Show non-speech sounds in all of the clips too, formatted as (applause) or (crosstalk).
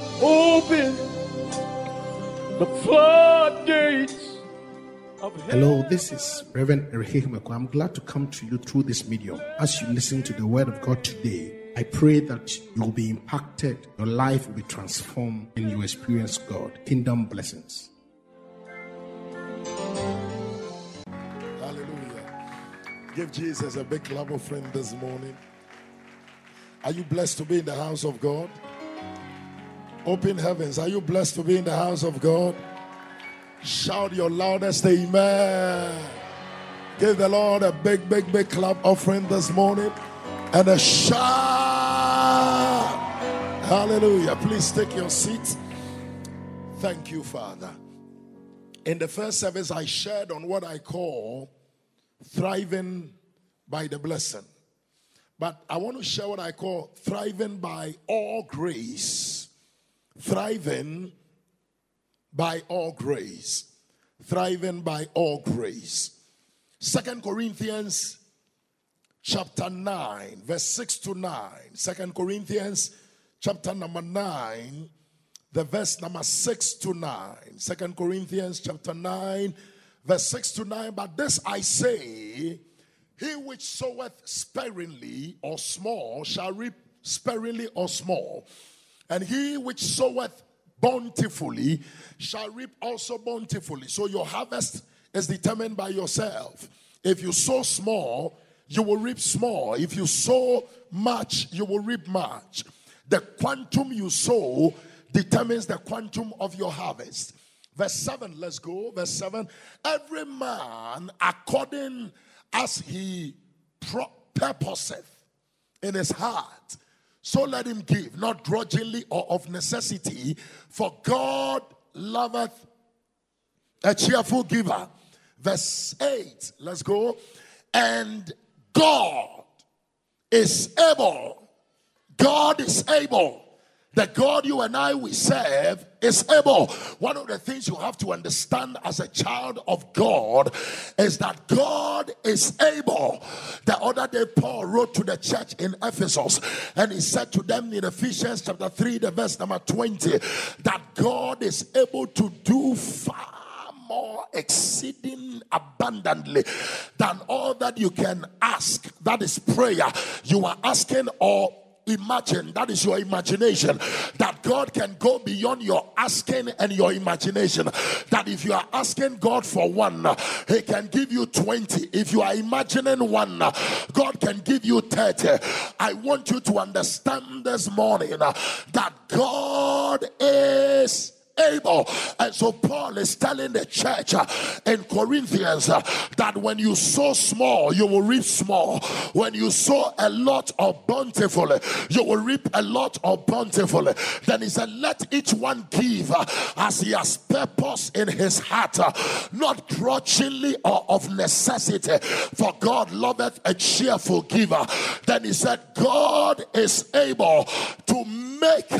Open the floodgates of Hello, this is Reverend Erihimeko. I'm glad to come to you through this medium. As you listen to the word of God today, I pray that you will be impacted, your life will be transformed, and you experience God. Kingdom blessings. Hallelujah. Give Jesus a big love of friend this morning. Are you blessed to be in the house of God? Open heavens. Are you blessed to be in the house of God? Shout your loudest amen. Give the Lord a big, big, big clap offering this morning and a shout. Hallelujah. Please take your seat. Thank you, Father. In the first service, I shared on what I call thriving by the blessing. But I want to share what I call thriving by all grace thriving by all grace. Thriving by all grace. Second corinthians chapter 9 verse 6 to 9 second corinthians chapter number 9 the verse number 6 to 9 second corinthians chapter 9 verse 6 to 9 but this i say he which soweth sparingly or small shall reap sparingly or small and he which soweth bountifully shall reap also bountifully. So your harvest is determined by yourself. If you sow small, you will reap small. If you sow much, you will reap much. The quantum you sow determines the quantum of your harvest. Verse 7, let's go. Verse 7 Every man according as he purposeth in his heart so let him give, not grudgingly or of necessity, for God loveth a cheerful giver. Verse 8, let's go. And God is able, God is able the God you and I we serve is able. One of the things you have to understand as a child of God is that God is able. The other day, Paul wrote to the church in Ephesus and he said to them in Ephesians chapter 3, the verse number 20, that God is able to do far more exceeding abundantly than all that you can ask. That is prayer. You are asking or imagine that is your imagination that god can go beyond your asking and your imagination. That if you are asking god for one he can give you 20 if you are imagining one god can give you 30 i want you to understand this morning that god is able. And so Paul is telling the church uh, in Corinthians uh, that when you sow small, you will reap small. When you sow a lot of bountifully, you will reap a lot of bountifully. Then he said, Let each one give uh, as he has purpose in his heart, not grudgingly or of necessity, for God loveth a cheerful giver. Then he said, God is able to make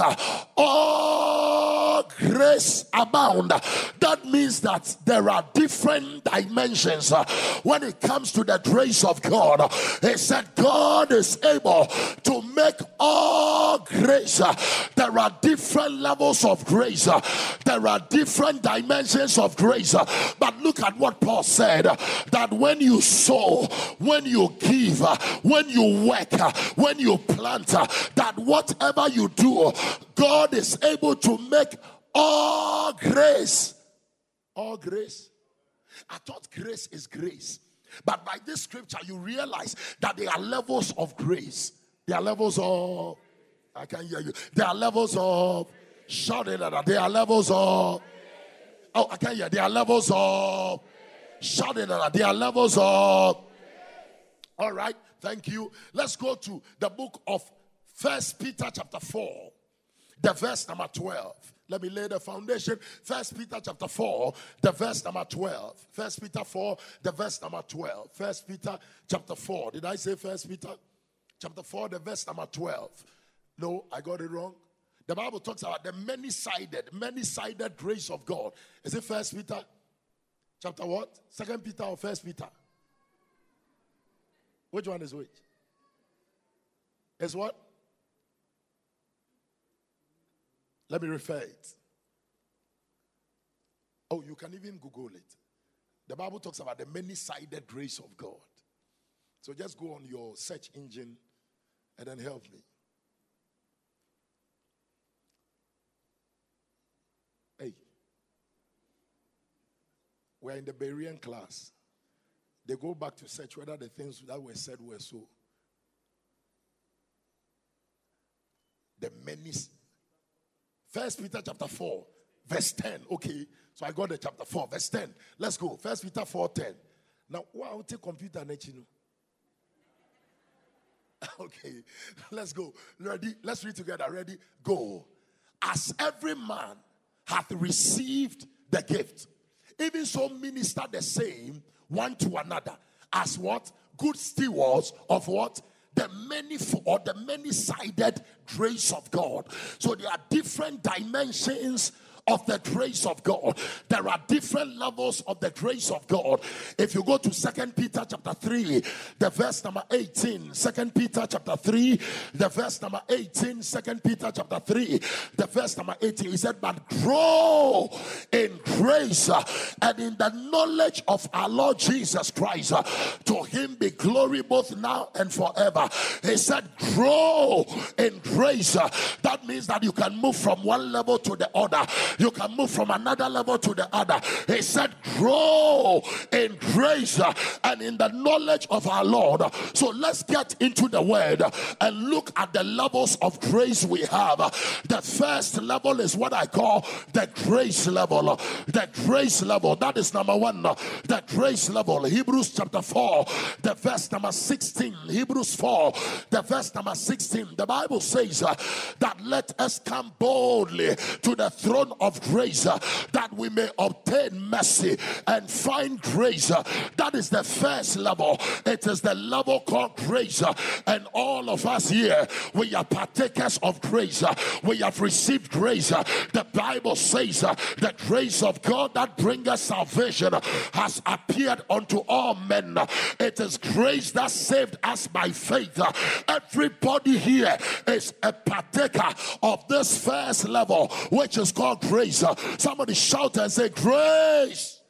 all grace abound. That means that there are different dimensions when it comes to the grace of God. He said, God is able to make all grace. There are different levels of grace, there are different dimensions of grace. But look at what Paul said that when you sow, when you give, when you work, when you plant, that whatever you do, God is able to make all grace. All grace. I thought grace is grace. But by this scripture, you realize that there are levels of grace. There are levels of, I can hear you. There are levels of, shouting at that. There are levels of, oh, I can't hear. There are levels of, shouting at that. There are levels of, all right, thank you. Let's go to the book of First Peter chapter 4, the verse number 12. Let me lay the foundation. First Peter chapter 4, the verse number 12. First Peter 4, the verse number 12. First Peter chapter 4. Did I say First Peter? Chapter 4, the verse number 12. No, I got it wrong. The Bible talks about the many-sided, many-sided grace of God. Is it First Peter? Chapter what? Second Peter or First Peter? Which one is which? Is what? Let me refer it. Oh, you can even Google it. The Bible talks about the many sided grace of God. So just go on your search engine and then help me. Hey, we're in the Berean class. They go back to search whether the things that were said were so. The many. First Peter chapter 4, verse 10. Okay, so I got the chapter 4, verse 10. Let's go. First Peter 4 10. Now, I'll take computer know. (laughs) Okay, let's go. Ready? Let's read together. Ready? Go. As every man hath received the gift, even so minister the same one to another. As what? Good stewards of what? The many or the many sided grace of God. So there are different dimensions of the grace of God. There are different levels of the grace of God. If you go to Second Peter chapter 3, the verse number eighteen. 18, Second Peter chapter 3, the verse number eighteen. 18, Second Peter chapter 3, the verse number 18, he said, But grow in grace and in the knowledge of our Lord Jesus Christ. To him be glory both now and forever. He said, Grow in grace. That means that you can move from one level to the other you can move from another level to the other. He said, Grow in grace and in the knowledge of our Lord. So let's get into the word and look at the levels of grace we have. The first level is what I call the grace level. The grace level, that is number one. The grace level, Hebrews chapter 4, the verse number 16. Hebrews 4, the verse number 16. The Bible says that let us come boldly to the throne of grace uh, that we may obtain mercy and find grace. Uh, that is the first level. It is the level called grace. Uh, and all of us here, we are partakers of grace. We have received grace. The Bible says the grace of God that bringeth salvation has appeared unto all men. It is grace that saved us by faith. Everybody here is a partaker of this first level, which is called grace. Somebody shout and say, Grace.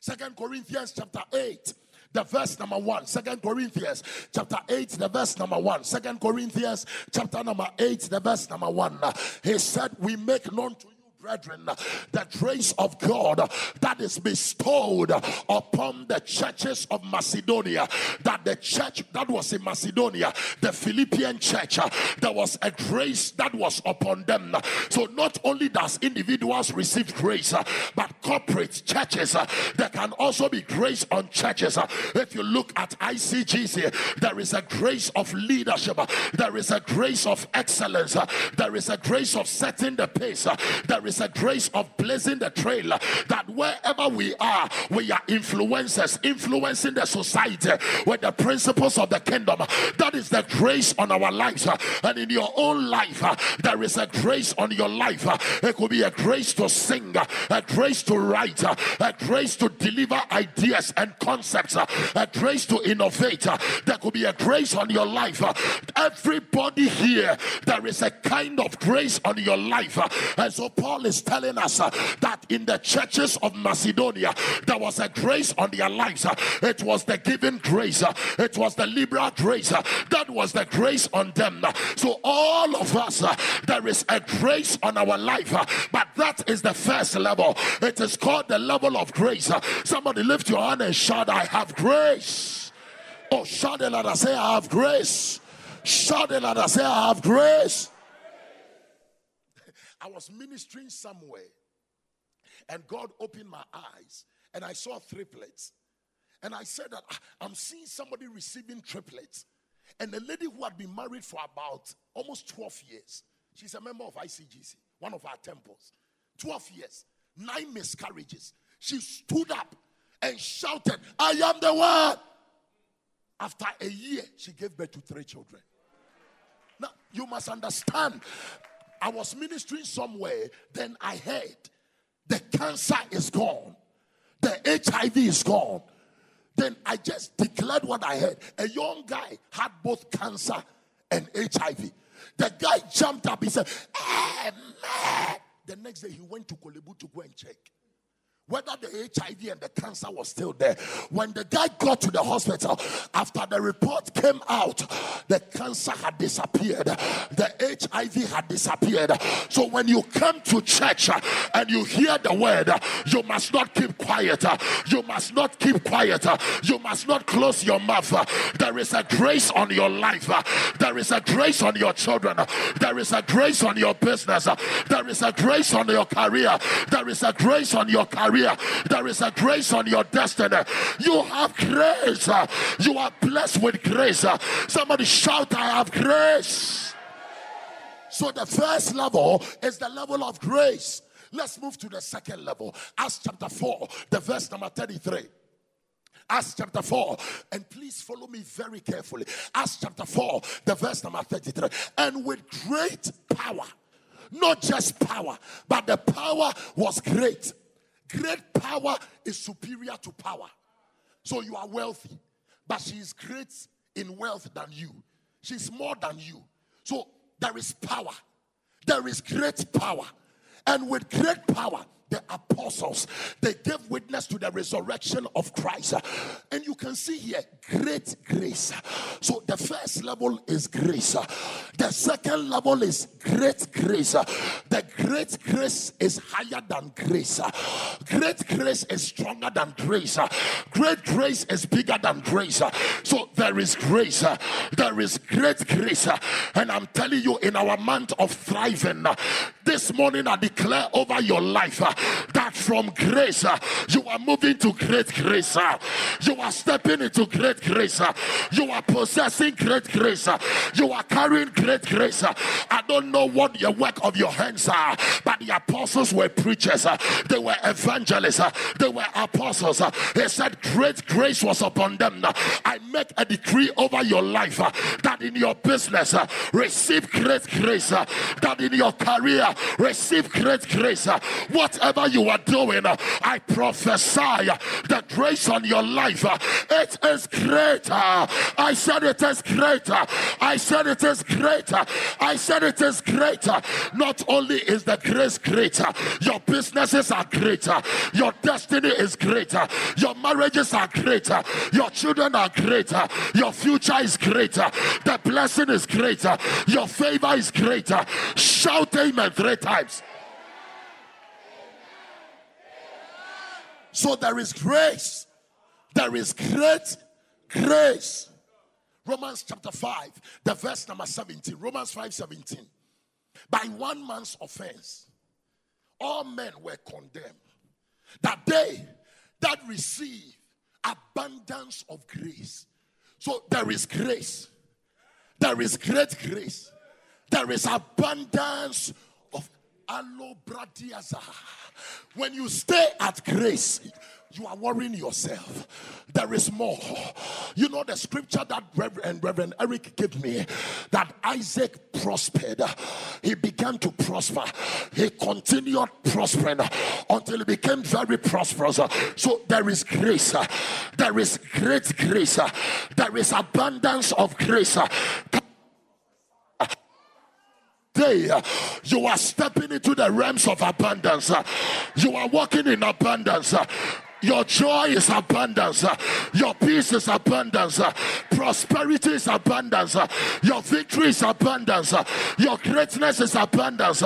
Second Corinthians chapter 8 the verse number one. Second corinthians chapter 8 the verse number one. Second corinthians chapter number 8 the verse number one. He said we make known to you brethren, the grace of God that is bestowed upon the churches of Macedonia. That the church that was in Macedonia, the Philippian church, there was a grace that was upon them. So not only does individuals receive grace, but corporate churches, there can also be grace on churches. If you look at ICGC, there is a grace of leadership, there is a grace of excellence, there is a grace of setting the pace, there is a grace of blazing the trail that wherever we are, we are influencers, influencing the society with the principles of the kingdom. That is the grace on our lives. And in your own life, there is a grace on your life. It could be a grace to sing, a grace to write, a grace to deliver ideas and concepts, a grace to innovate. There could be a grace on your life. Everybody here, there is a kind of grace on your life. And so Paul is telling us uh, that in the churches of Macedonia, there was a grace on their lives. Uh, it was the given grace, uh, it was the liberal grace. That was the grace on them. So, all of us, there is a grace on our life, but that is the first level. It is called the level of grace. somebody lift your hand and shout, I have grace. Oh, shout it and say, I have grace. Shout it and say, I have grace. I was ministering somewhere and God opened my eyes and I saw triplets. And I said that ah, I'm seeing somebody receiving triplets. And the lady who had been married for about almost 12 years, she's a member of ICGC, one of our temples. 12 years, nine miscarriages. She stood up and shouted, I am the one. After a year, she gave birth to three children. Now, you must understand I was ministering somewhere, then I heard the cancer is gone, the HIV is gone. Then I just declared what I heard. A young guy had both cancer and HIV. The guy jumped up. He said, man. The next day, he went to Korle Bu to go and check whether the HIV and the cancer was still there. When the guy got to the hospital, after the report came out, the cancer had disappeared, the HIV had disappeared. So when you come to church uh, and you hear the word, uh, you must not keep quiet. Uh, you must not keep quiet. You must not close your mouth. There is a grace on your life. There is a grace on your children. There is a grace on your business. There is a grace on your career. There is a grace on your career career. There is a grace on your destiny. You have grace. You are blessed with grace. Somebody shout, I have grace. So the first level is the level of grace. Let's move to the second level. Acts chapter 4, the verse number 33. Acts chapter 4, and please follow me very carefully. Acts chapter 4, the verse number 33. And with great power, not just power, but the power was great. Great power is superior to power. So you are wealthy, but she is great in wealth than you. She's more than you. So there is power. There is great power. And with great power, the apostles. They gave witness to the resurrection of christ. And you can see here great grace. So the first level is grace. The second level is great grace. The great grace is higher than grace. Great grace is stronger than grace. Great grace is bigger than grace. So there is grace. There is great grace. And i'm telling you in our month of thriving this morning i declare over your life that from grace uh, you are moving to great grace. Uh, you are stepping into great grace. Uh, you are possessing great grace. Uh, you are carrying great grace. Uh, I don't know what the work of your hands are, but the apostles were preachers. Uh, they were evangelists. They were apostles. He said, Great grace was upon them. I make a decree over your life that in your business receive great grace, that in your career receive great grace. Whatever you are doing, uh, I prophesy uh, the grace on your life. Uh, it is greater. I said it is greater. I said it is greater. I said it is greater. Not only is the grace greater, your businesses are greater, your destiny is greater, your marriages are greater, your children are greater, your future is greater, the blessing is greater, your favor is greater. Shout amen three times. So there is grace. There is great grace. Romans chapter 5, the verse number 17. Romans 5 17. By one man's offense, all men were condemned. That they that receive abundance of grace. So there is grace. There is great grace. There is abundance. When you stay at grace, you are worrying yourself. There is more. You know the scripture that Reverend, Reverend Eric gave me that Isaac prospered. He began to prosper. He continued prospering until he became very prosperous. So there is grace. There is great grace. There is abundance of grace day uh, you are stepping into the realms of abundance. Uh, you are walking in abundance. Uh, Your joy is abundance. Your peace is abundance. Prosperity is abundance. Your victory is abundance. Your greatness is abundance.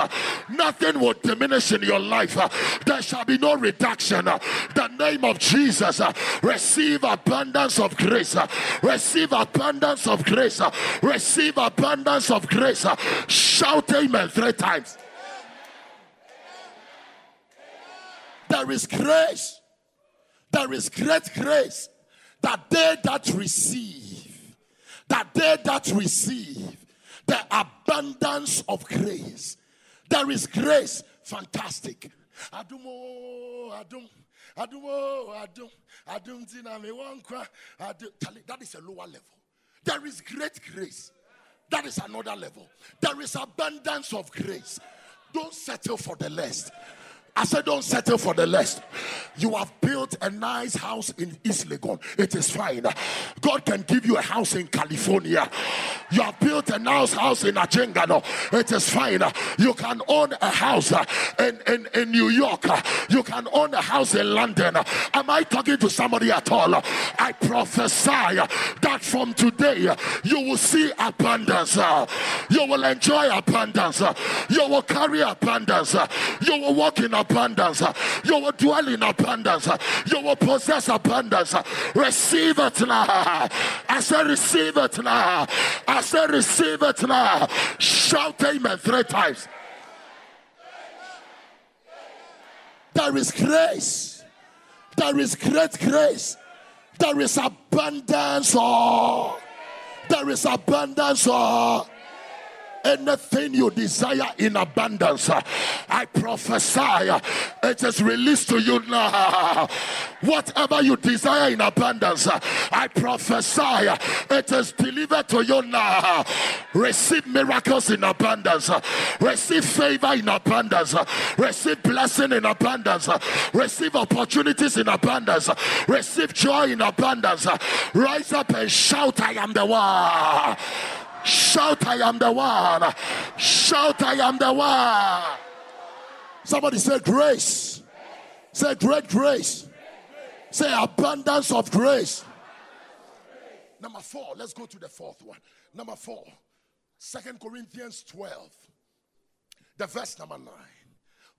Nothing will diminish in your life. There shall be no reduction. The name of Jesus. Receive abundance of grace. Receive abundance of grace. Receive abundance of grace. Shout amen three times. There is grace there is great grace that they that receive, that they that receive the abundance of grace. There is grace, fantastic. Adumo, adum, adumo, adum, adum dinami wankwa, adum. That is a lower level. There is great grace. That is another level. There is abundance of grace. Don't settle for the less. I said, don't settle for the less. You have built a nice house in East Legon. It is fine. God can give you a house in California. You have built a nice house in Adjiringanor. It is fine. You can own a house in, in, in New York. You can own a house in London. Am I talking to somebody at all? I prophesy that from today you will see abundance. You will enjoy abundance. You will carry abundance. You will walk in abundance. You will dwell in abundance. You will possess abundance. Receive it now. I said, receive it now. I said, receive it now. Shout amen three times. There is grace. There is great grace. There is abundance. Oh, there is abundance. Oh anything you desire in abundance, I prophesy it is released to you now. Whatever you desire in abundance, I prophesy it is delivered to you now. Receive miracles in abundance, receive favor in abundance, receive blessing in abundance, receive opportunities in abundance, receive joy in abundance. Rise up and shout, I am the one. Shout, I am the one. Shout, I am the one. Somebody say grace. Say great grace. Say abundance of grace. Number four, let's go to the fourth one. Number four, Second Corinthians 12, the verse number nine.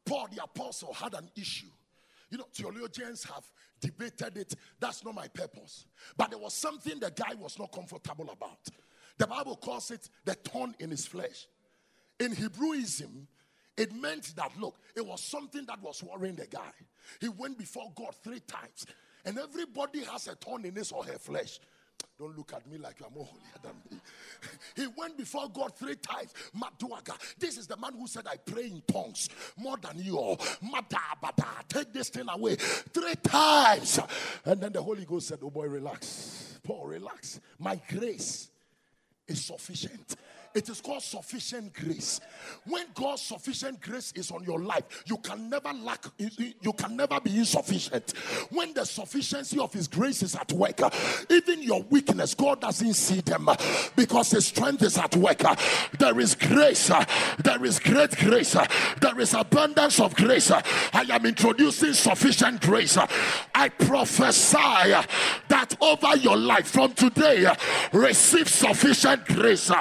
Paul the apostle had an issue. You know, theologians have debated it. That's not my purpose. But there was something the guy was not comfortable about. The Bible calls it the thorn in his flesh. In Hebrewism, it meant that, look, it was something that was worrying the guy. He went before God three times, and everybody has a thorn in his or her flesh. Don't look at me like you're more holier than me. (laughs) he went before God three times. Maduaga. This is the man who said, I pray in tongues more than you. all. Madabada. Take this thing away. Three times. And then the Holy Ghost said, Oh boy, relax. Paul, relax. My grace is sufficient. It is called sufficient grace. When God's sufficient grace is on your life, you can never lack, you can never be insufficient. When the sufficiency of His grace is at work, even your weakness, God doesn't see them because His strength is at work. There is grace, there is great grace, there is abundance of grace. I am introducing sufficient grace. I prophesy that over your life from today, receive sufficient grace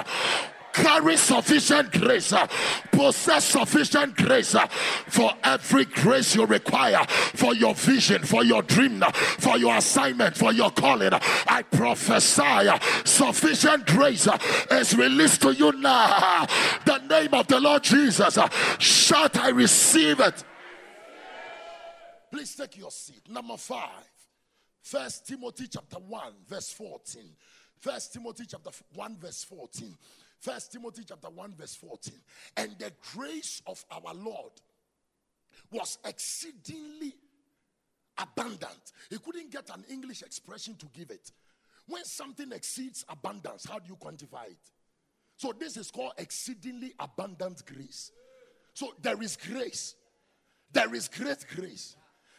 carry sufficient grace, uh, possess sufficient grace uh, for every grace you require for your vision, for your dream, uh, for your assignment, for your calling. I prophesy sufficient grace is released to you now. (laughs) The name of the Lord Jesus. Shout, I receive it. Please take your seat. Number five. First Timothy chapter 1, verse 14. First Timothy chapter 1, verse 14. First Timothy chapter 1, verse 14. And the grace of our Lord was exceedingly abundant. He couldn't get an English expression to give it. When something exceeds abundance, how do you quantify it? So this is called exceedingly abundant grace. So there is grace. There is great grace.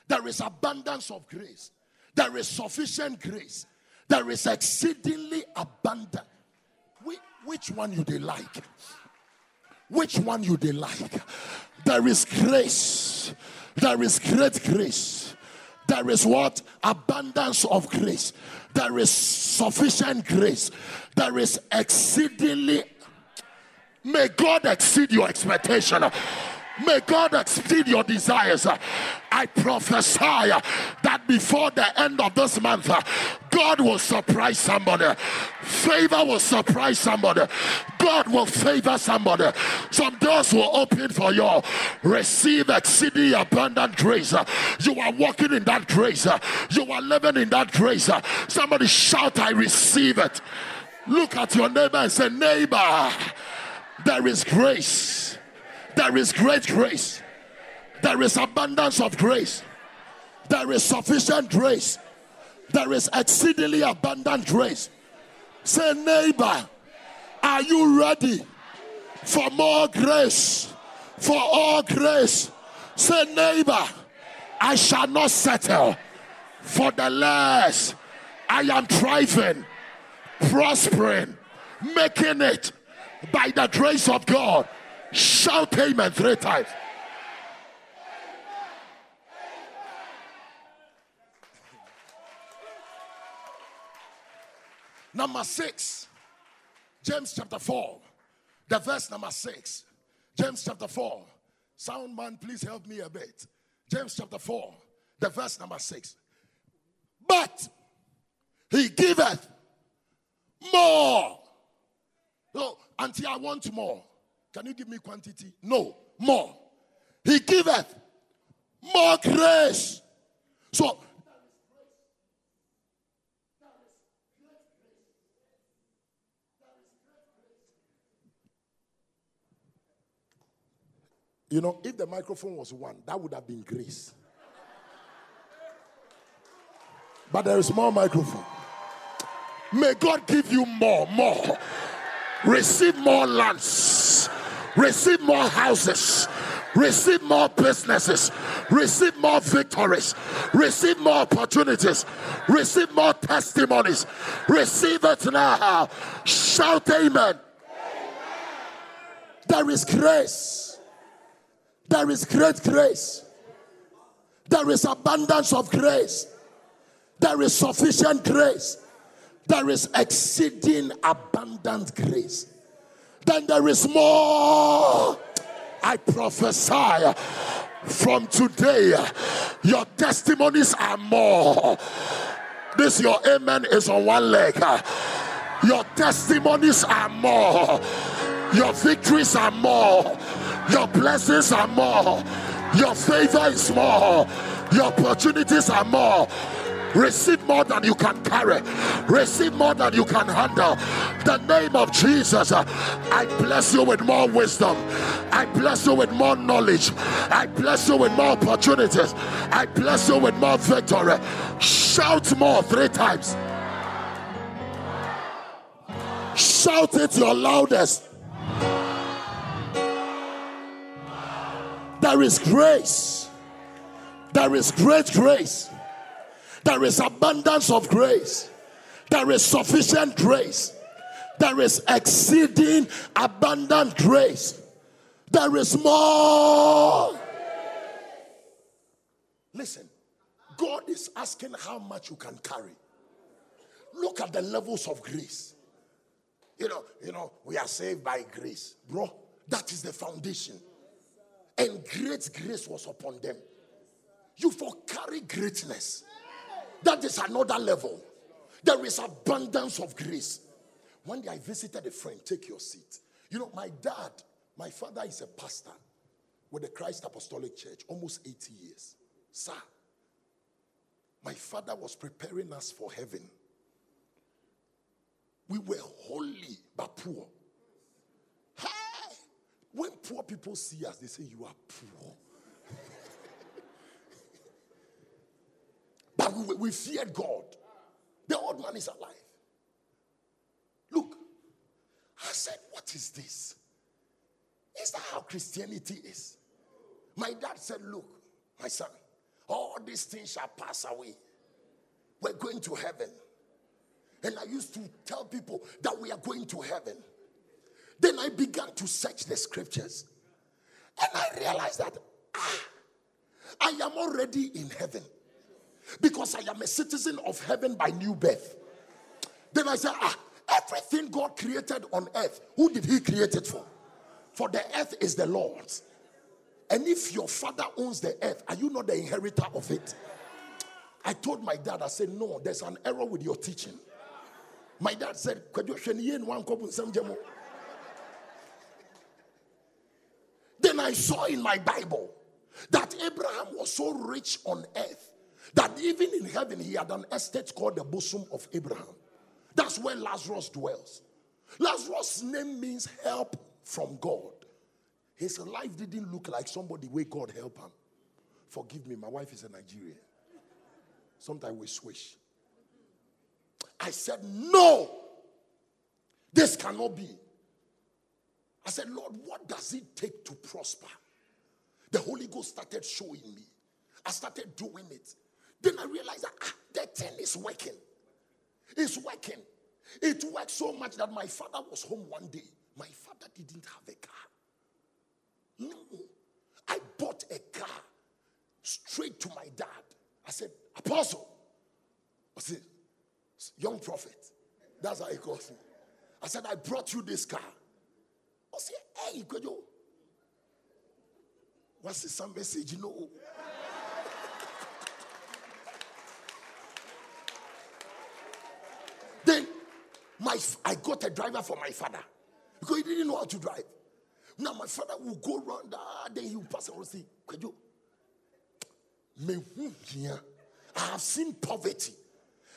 There is abundance of grace. There is sufficient grace. There is exceedingly abundant. Which one you they like? Which one you they like? There is grace. There is great grace. There is what? Abundance of grace. There is sufficient grace. There is exceedingly. May God exceed your expectation. May God exceed your desires. I prophesy that before the end of this month, God will surprise somebody. Favor will surprise somebody. God will favor somebody. Some doors will open for you. Receive exceeding abundant grace. You are walking in that grace. You are living in that grace. Somebody shout, I receive it. Look at your neighbor and say, Neighbor, there is grace there is great grace. There is abundance of grace. There is sufficient grace. There is exceedingly abundant grace. Say, neighbor, are you ready for more grace? For all grace Say, neighbor, I shall not settle for the less. I am thriving, prospering, making it by the grace of God. Shout amen three times. Number six, James chapter 4, the verse number six. James chapter 4. Sound man, please help me a bit. James chapter 4, the verse number 6. But he giveth more. Oh, Until I want more. Can you give me quantity? No, more. He giveth more grace. So You know, if the microphone was one, that would have been grace. But there is more microphone. May God give you more, more. Receive more lands, receive more houses, receive more businesses, receive more victories, receive more opportunities, receive more testimonies. Receive it now. Shout amen. There is grace. There is great grace. There is abundance of grace. There is sufficient grace. There is exceeding abundant grace. Then there is more. I prophesy from today, your testimonies are more. This, your amen, is on one leg. Your testimonies are more. Your victories are more. Your blessings are more. Your favor is more. Your opportunities are more. Receive more than you can carry. Receive more than you can handle. The name of Jesus. Uh, I bless you with more wisdom. I bless you with more knowledge. I bless you with more opportunities. I bless you with more victory. Shout more three times. Shout it your loudest. There is grace. There is great grace. There is abundance of grace. There is sufficient grace. There is exceeding abundant grace. There is more. Listen, God is asking how much you can carry. Look at the levels of grace. You know, you know, we are saved by grace. Bro, that is the foundation and great grace was upon them. You for carry greatness. That is another level. There is abundance of grace. One day I visited a friend, take your seat. You know, my dad, my father is a pastor with the Christ Apostolic Church, almost 80 years. Sir, my father was preparing us for heaven. We were holy but poor. Hey! When poor people see us, they say, You are poor. But we, we feared God. The old man is alive. Look, I said, What is this? Is that how Christianity is? My dad said, Look, my son, all these things shall pass away. We're going to heaven. And I used to tell people that we are going to heaven. Then I began to search the scriptures. And I realized that ah, I am already in heaven because I am a citizen of heaven by new birth. Then I said, ah, everything God created on earth, who did He create it for? For the earth is the Lord's. And if your father owns the earth, are you not the inheritor of it? I told my dad, I said, no, there's an error with your teaching. My dad said, then I saw in my Bible that Abraham was so rich on earth that even in heaven he had an estate called the bosom of Abraham. That's where Lazarus dwells. Lazarus' name means help from God. His life didn't look like somebody where God help him. Forgive me, my wife is a Nigerian. Sometimes we switch. I said, No, this cannot be. I said, Lord, what does it take to prosper? the Holy Ghost started showing me. I started doing it. Then I realized that ah, that thing is working. It's working. It worked so much that my father was home one day. My father didn't have a car. No. I bought a car straight to my dad. I said, Apostle. I said, young prophet. That's how he calls me. I said, I brought you this car. I said, hey? What's the some message? You know? then my I got a driver for my father because he didn't know how to drive. Now my father will go around there, then he will pass and say, Kwejo, me here. I have seen poverty.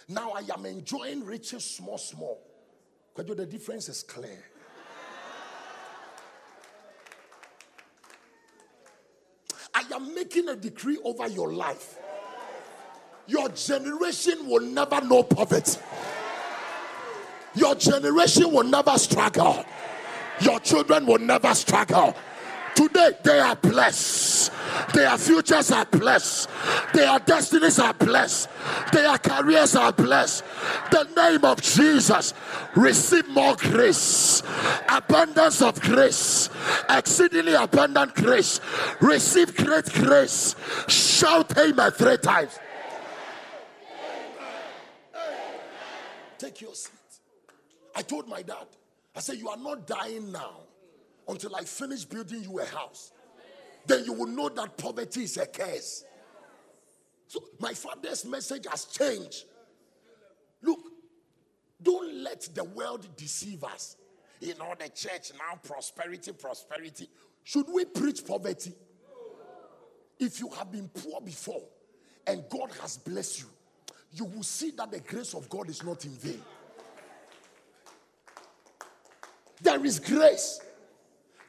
Now I am enjoying riches small, small. Kwejo, the difference is clear. I am making a decree over your life. Your generation will never know poverty. Your generation will never struggle. Your children will never struggle. Today they are blessed. Their futures are blessed. Their destinies are blessed. Their careers are blessed. The name of Jesus. Receive more grace. Abundance of grace. Exceedingly abundant grace. Receive great grace. Shout amen three times. Take your seat. I told my dad, I said, You are not dying now until I finish building you a house. Then you will know that poverty is a curse. So my father's message has changed. Look, don't let the world deceive us. You know, the church now, prosperity, prosperity. Should we preach poverty? If you have been poor before and God has blessed you, you will see that the grace of God is not in vain. There is grace.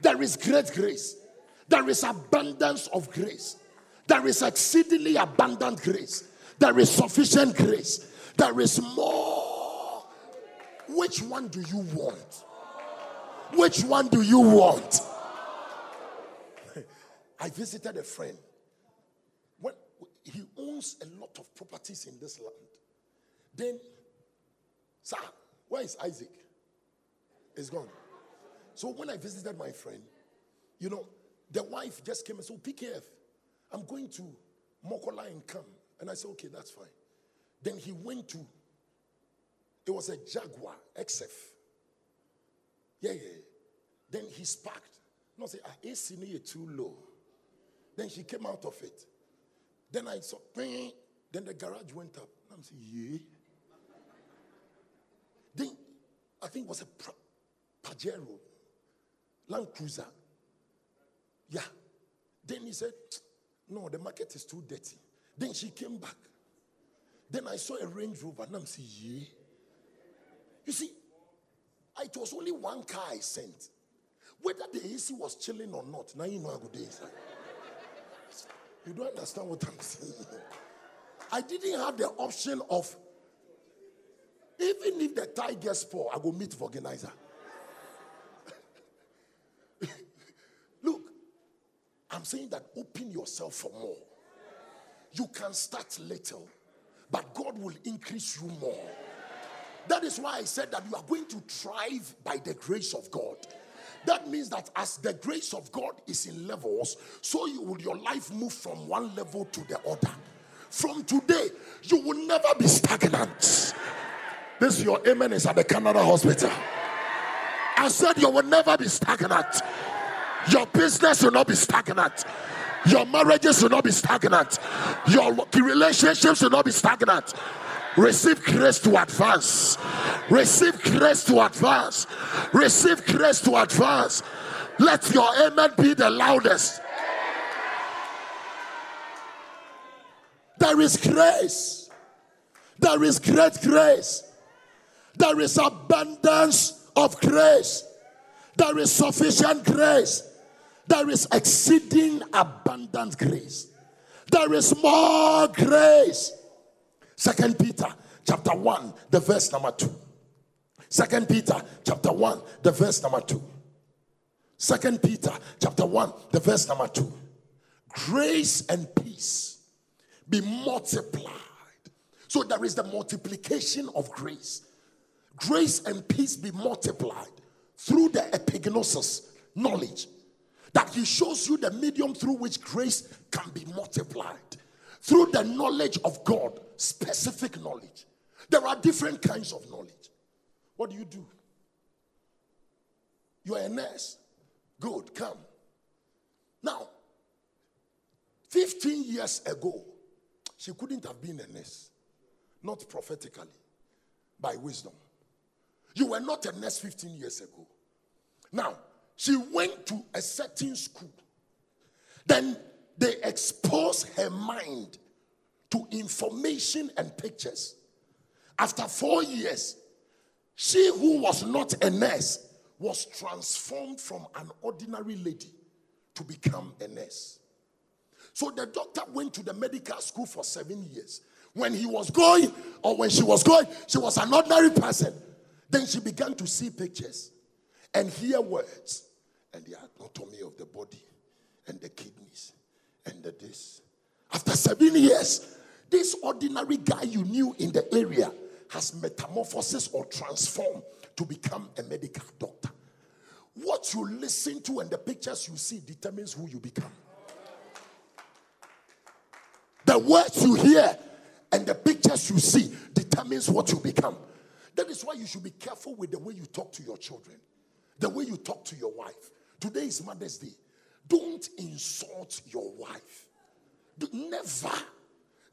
There is great grace. There is abundance of grace. There is exceedingly abundant grace. There is sufficient grace. There is more. Which one do you want? Which one do you want? (laughs) I visited a friend. When he owns a lot of properties in this land. Then, sir, where is Isaac? He's gone. So when I visited my friend, you know, the wife just came and said, PKF, I'm going to Makola and come. And I said, okay, that's fine. Then he went to, it was a Jaguar XF. Yeah, yeah. Then he sparked. No, say, ah, AC too low. Then she came out of it. Then I saw, then the garage went up. And I'm saying, yeah. Then I think it was a Pajero. Land Cruiser. Yeah. Then he said, No, the market is too dirty. Then she came back. Then I saw a Range Rover, and I'm saying, Yeah. You see, it was only one car I sent. Whether the AC was chilling or not, now you know how good it is. You don't understand what I'm saying. I didn't have the option of, even if the tie gets poor, I go meet the organizer. I'm saying that open yourself for more. You can start little, but God will increase you more. That is why I said that you are going to thrive by the grace of God. That means that as the grace of God is in levels, so you will your life move from one level to the other. From today, you will never be stagnant. This your amen is at the Canada hospital. I said you will never be stagnant. Your business will not be stagnant. Your marriages will not be stagnant. Your relationships will not be stagnant. Receive grace to advance. Receive grace to advance. Receive grace to advance. Let your amen be the loudest. There is grace. There is great grace. There is abundance of grace. There is sufficient grace. There is exceeding abundant grace. There is more grace. Second Peter chapter 1, the verse number 2. Second Peter chapter 1, the verse number 2. Second Peter chapter 1, the verse number 2. grace and peace be multiplied. So there is the multiplication of grace. Grace and peace be multiplied through the epignosis, knowledge. That he shows you the medium through which grace can be multiplied. Through the knowledge of God, specific knowledge. There are different kinds of knowledge. What do you do? You are a nurse. Good, come. Now, 15 years ago, she couldn't have been a nurse. Not prophetically, by wisdom. You were not a nurse 15 years ago. Now, she went to a certain school. Then they exposed her mind to information and pictures. After four years, she who was not a nurse was transformed from an ordinary lady to become a nurse. So the doctor went to the medical school for seven years. When he was going, or when she was going, she was an ordinary person. Then she began to see pictures and hear words and the anatomy of the body and the kidneys and the this. After seven years, this ordinary guy you knew in the area has metamorphosis or transformed to become a medical doctor. What you listen to and the pictures you see determines who you become. The words you hear and the pictures you see determines what you become. That is why you should be careful with the way you talk to your children, the way you talk to your wife. Today is Mother's Day. Don't insult your wife. Never,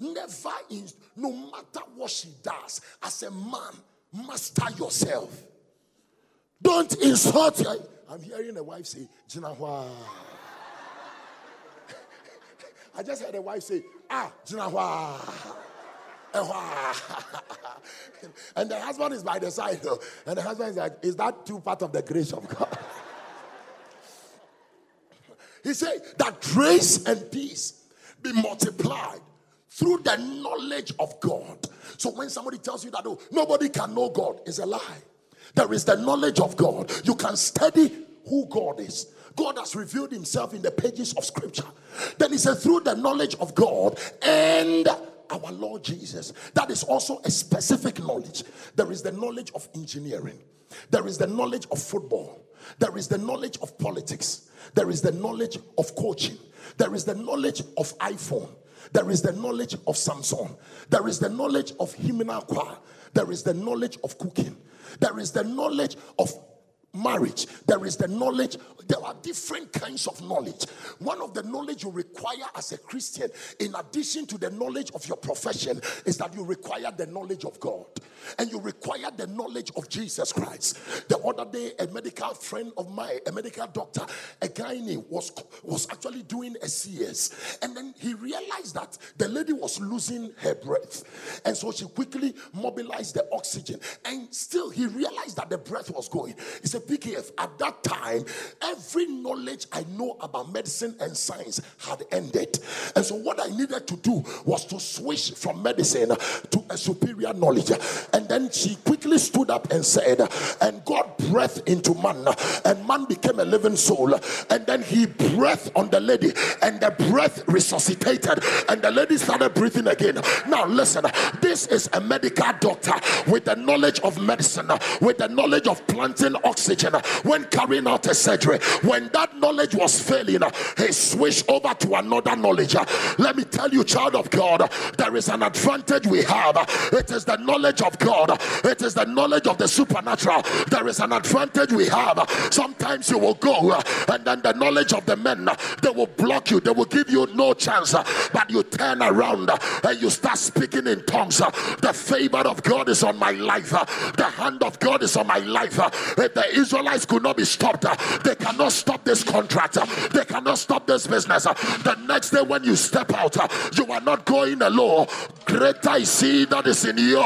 never, in, no matter what she does, as a man, master yourself. Don't insult her. I'm hearing a wife say, Jinahua. (laughs) I just heard a wife say, Ah, Jinahua. (laughs) (laughs) and the husband is by the side, and the husband is like, Is that too part of the grace of God? He said that grace and peace be multiplied through the knowledge of God. So when somebody tells you that oh, nobody can know God, is a lie. There is the knowledge of God. You can study who God is. God has revealed himself in the pages of scripture. Then he said, through the knowledge of God and our Lord Jesus. That is also a specific knowledge. There is the knowledge of engineering, there is the knowledge of football, there is the knowledge of politics, there is the knowledge of coaching, there is the knowledge of iPhone. There is the knowledge of Samsung. There is the knowledge of Himinakwa. There is the knowledge of cooking. There is the knowledge of marriage. There is the knowledge. There are different kinds of knowledge. One of the knowledge you require as a Christian, in addition to the knowledge of your profession, is that you require the knowledge of God and you require the knowledge of Jesus Christ. The other day, a medical friend of mine, a medical doctor, a guy was was actually doing a CS, and then he realized that the lady was losing her breath, and so she quickly mobilized the oxygen, and still he realized that the breath was going. He said, "PKF." At that time, every knowledge I know about medicine and science had ended, and so what I needed to do was to switch from medicine to a superior knowledge. And then she quickly stood up and said, And God breathed into man, and man became a living soul. And then he breathed on the lady, and the breath resuscitated, and the lady started breathing again. Now, listen, this is a medical doctor with the knowledge of medicine, with the knowledge of planting oxygen when carrying out a surgery. When that knowledge was failing, he switched over to another knowledge. Let me tell you, child of God, there is an advantage we have. It is the knowledge of God, it is the knowledge of the supernatural. There is an advantage we have. Sometimes you will go and then the knowledge of the men they will block you, they will give you no chance, but you turn around and you start speaking in tongues. The favor of God is on my life, the hand of God is on my life. If the Israelites could not be stopped, they cannot stop this contract, they cannot stop this business. The next day, when you step out, you are not going alone. Greater is he that is in you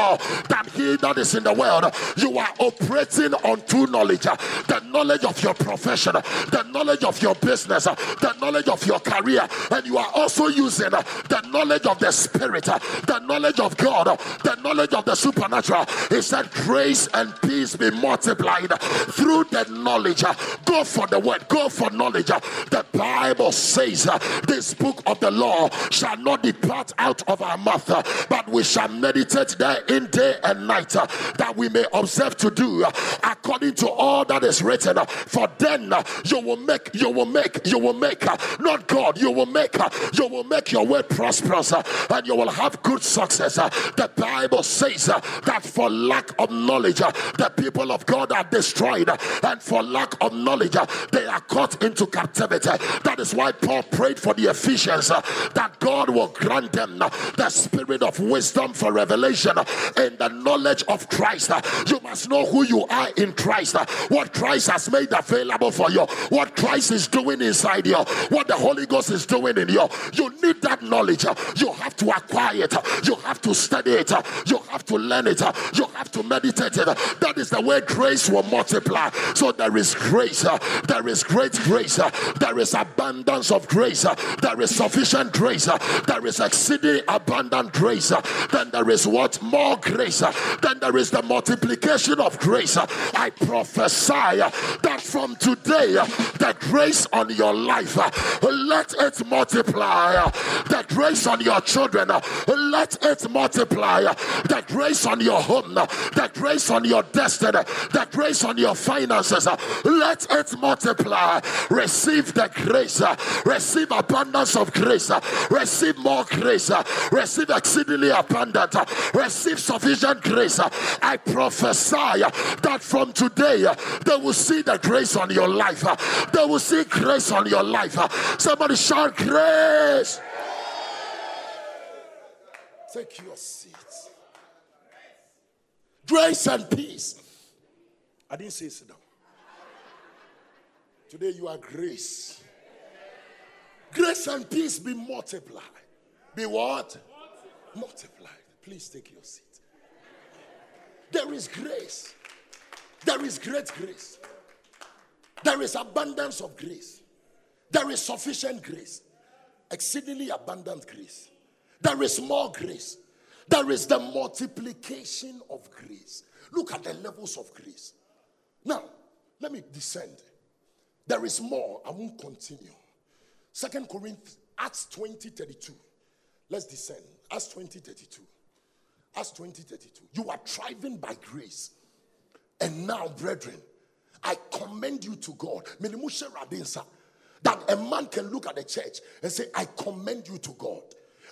than he that is in the world. You are operating on true knowledge the knowledge of your profession, the knowledge of your business, the knowledge of your career, and you are also using the knowledge of the spirit, the knowledge of God, the knowledge of the supernatural. He said, Grace and peace be multiplied through the knowledge. Uh, go for the word, go for knowledge. Uh, the Bible says uh, this book of the law shall not depart out of our mouth, but we shall meditate there in day and night, that we may observe to do according to all that is written. For then you will make, you will make, you will make, not God, you will make, you will make your way prosperous and you will have good success. The Bible says that for lack of knowledge, the people of God are destroyed, and for lack of knowledge, they are caught into captivity. That is why Paul prayed for the Ephesians that God will grant them the spirit of wisdom for revelation and the knowledge of Christ. You must know who you are in Christ, what Christ has made available for you, what Christ is doing inside you, what the Holy Ghost is doing in you. You need that knowledge. You have to acquire it, you have to study it, you have to learn it, you have to meditate it. That is the way grace will multiply. So there is grace, uh, there is great grace, uh, there is abundance of grace, uh, there is sufficient grace, there is exceeding abundant grace, then there is what more grace, then there is the multiplication of grace. I prophesy that from today, the grace on your life, let it multiply. The grace on your children, let it multiply. The grace on your home, the grace on your destiny, the grace on your finances, uh, let it multiply. Receive the grace, uh, receive abundance of grace, uh, receive more grace, receive exceedingly abundant, receive sufficient grace. I prophesy that from today they will see the grace on your life, they will see grace on your life. Somebody shout grace. Take your seats. Grace and peace. I didn't say sit down. Today you are grace. Grace and peace be multiplied. Be what? Multiplied. Please take your seat. There is grace. There is great grace. There is abundance of grace. There is sufficient grace. Exceedingly abundant grace. There is more grace. There is the multiplication of grace. Look at the levels of grace. Now, let me descend. There is more. I won't continue. Second Corinthians, Acts 20 32. Let's descend. Acts 20 32. Acts 20 32. You are thriving by grace. And now, brethren, I commend you to God. That a man can look at the church and say, I commend you to God.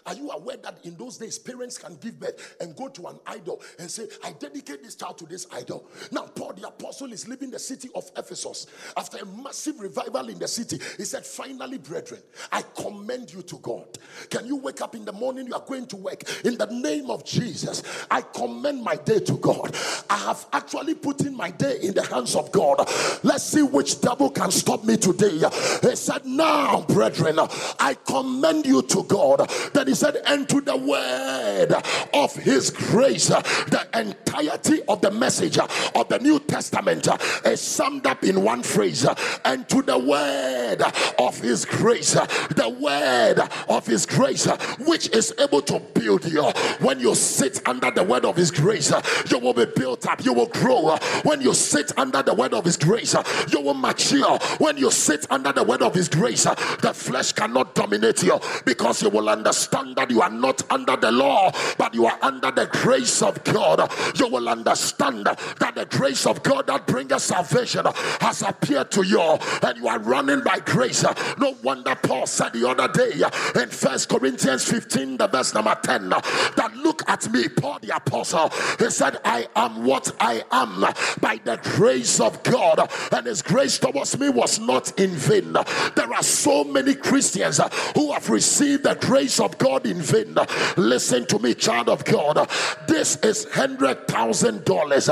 Are you aware that in those days parents can give birth and go to an idol and say, I dedicate this child to this idol? Now, Paul the apostle is leaving the city of Ephesus after a massive revival in the city. He said, Finally, brethren, I commend you to God. Can you wake up in the morning? You are going to work in the name of Jesus. I commend my day to God. I have actually put in my day in the hands of God. Let's see which devil can stop me today. He said, Now, brethren, I commend you to God. Then he said, and to the word of his grace. The entirety of the message of the New Testament is summed up in one phrase. And to the word of his grace, the word of his grace, which is able to build you. When you sit under the word of his grace, you will be built up, you will grow. When you sit under the word of his grace, you will mature. When you sit under the word of his grace, the flesh cannot dominate you because you will understand that you are not under the law, but you are under the grace of God, you will understand that the grace of God that brings salvation has appeared to you, and you are running by grace. No wonder Paul said the other day in First Corinthians 15, the verse number 10, that look at me, Paul the apostle. He said, I am what I am by the grace of God, and his grace towards me was not in vain. There are so many Christians who have received the grace of God God in vain. Listen to me, child of God. This is hundred thousand dollars.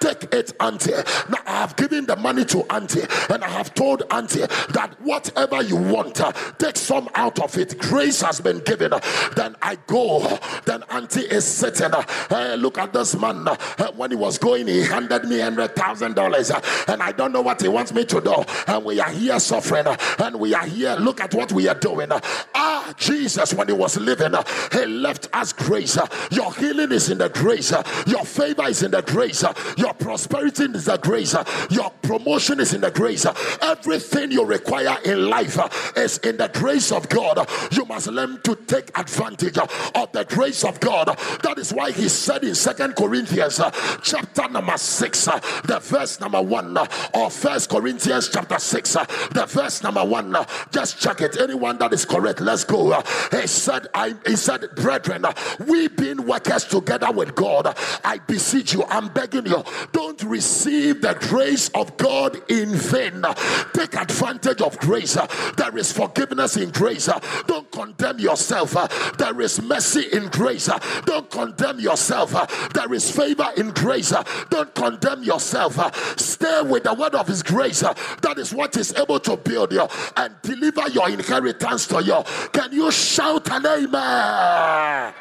Take it, auntie. Now I have given the money to auntie, and I have told auntie that whatever you want, take some out of it. Grace has been given. Then I go. Then auntie is sitting. Hey, look at this man. When he was going, he handed me hundred thousand dollars, and I don't know what he wants me to do. And we are here suffering, and we are here. Look at what we are doing. Ah, Jesus, when he was living, he left us grace. Your healing is in the grace. Your favor is in the grace. Your prosperity is the grace. Your promotion is in the grace. Everything you require in life is in the grace of God. You must learn to take advantage of the grace of God. That is why he said in Second Corinthians chapter number 6, the verse number 1, or First Corinthians chapter 6, the verse number 1. Just check it. Anyone that is correct, let's go. He said, I he said, brethren, we being workers together with God, I beseech you, I'm begging you, don't receive the grace of God in vain. Take advantage of grace. There is forgiveness in grace. Don't condemn yourself. There is mercy in grace. Don't condemn yourself. There is favor in grace. Don't condemn yourself. Stay with the word of His grace. That is what is able to build you and deliver your inheritance to you. Can you shout an amen?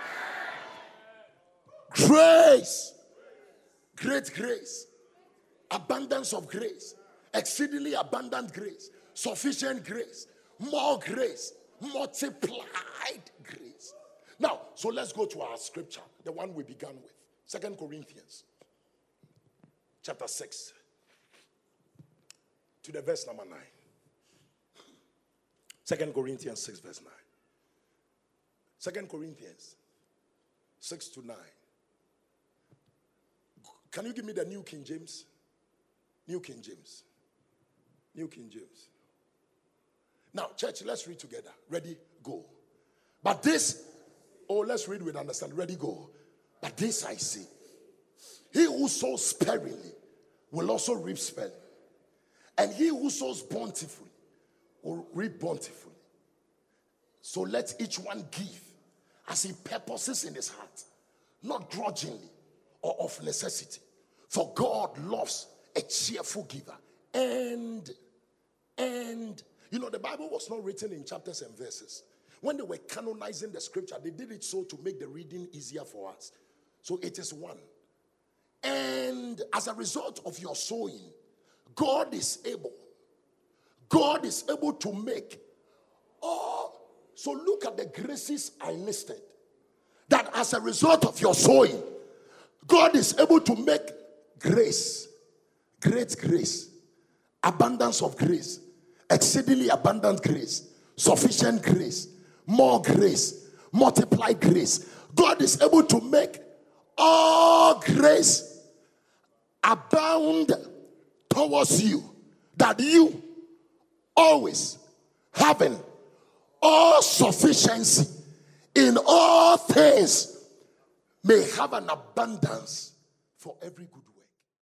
Grace, great grace, abundance of grace, exceedingly abundant grace, sufficient grace, more grace, multiplied grace. Now, so let's go to our scripture, the one we began with. Second Corinthians chapter 6 to the verse number 9. Second Corinthians 6, verse 9. Second Corinthians 6 to 9. Can you give me the New King James? New King James. New King James. Now, church, let's read together. Ready, go. But this, oh, let's read with understanding. Ready, go. But this I see. He who sows sparingly will also reap sparingly. And he who sows bountifully will reap bountifully. So let each one give as he purposes in his heart, not grudgingly or of necessity. For God loves a cheerful giver. And, and, you know, the Bible was not written in chapters and verses. When they were canonizing the scripture, they did it so to make the reading easier for us. So it is one. And as a result of your sowing, God is able. God is able to make all. So look at the graces I listed. That as a result of your sowing, God is able to make grace, great grace, abundance of grace, exceedingly abundant grace, sufficient grace, more grace, multiplied grace. God is able to make all grace abound towards you, that you always having all sufficiency in all things may have an abundance for every good work.